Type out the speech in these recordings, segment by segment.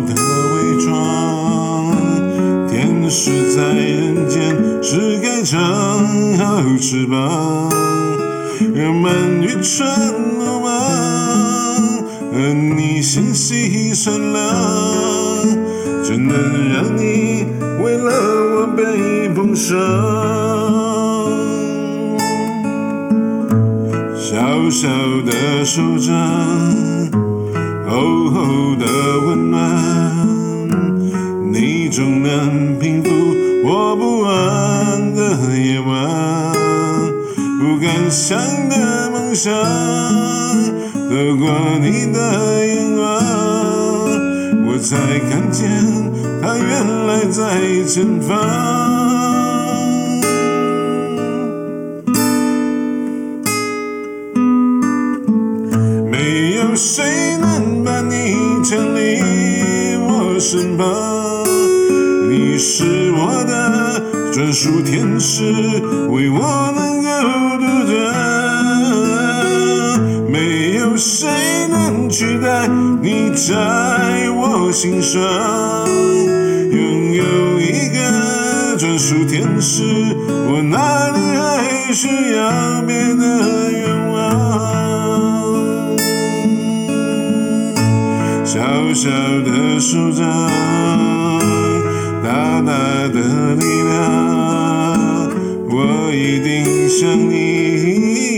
的伪装，天使在人间是该长好翅膀，人们愚蠢鲁莽，而你心细善良，就能让你为了我被碰伤。小小的手掌，厚厚的温暖，你总能平复我不安的夜晚。不敢想的梦想，透过你的眼光，我才看见它原来在前方。离我身旁？你是我的专属天使，为我能够独得。没有谁能取代你在我心上。拥有一个专属天使，我哪里还需要别的小小的手掌，大大的力量，我一定像你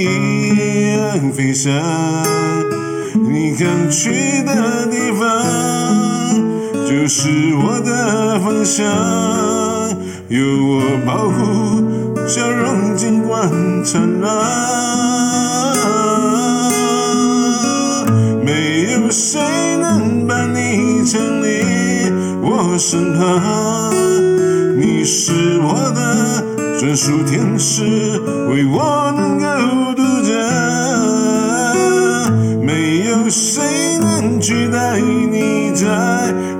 一样飞翔。你想去的地方，就是我的方向。有我保护，笑容尽管灿烂。有谁能伴你站立我身旁，你是我的专属天使，为我能够独占。没有谁能取代你在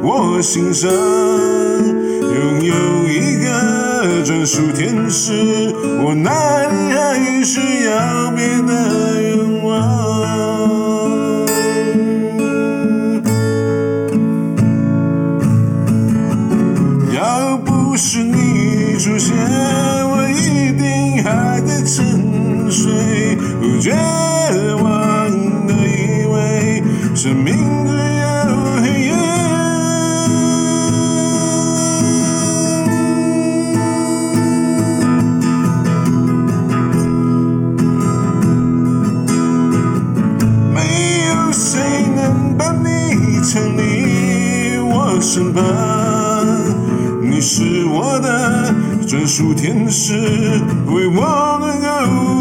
我心上。拥有一个专属天使，我哪里还需要别的愿望？出现，我一定还在沉睡，不绝望的以为生命只有黑夜。没有谁能把你牵离我身旁。你是我的专属天使，为我能够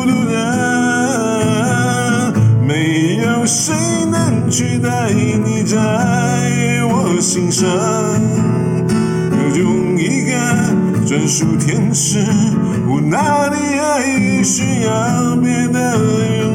独得。没有谁能取代你在我心上。有一个专属天使，我哪里还需要别的？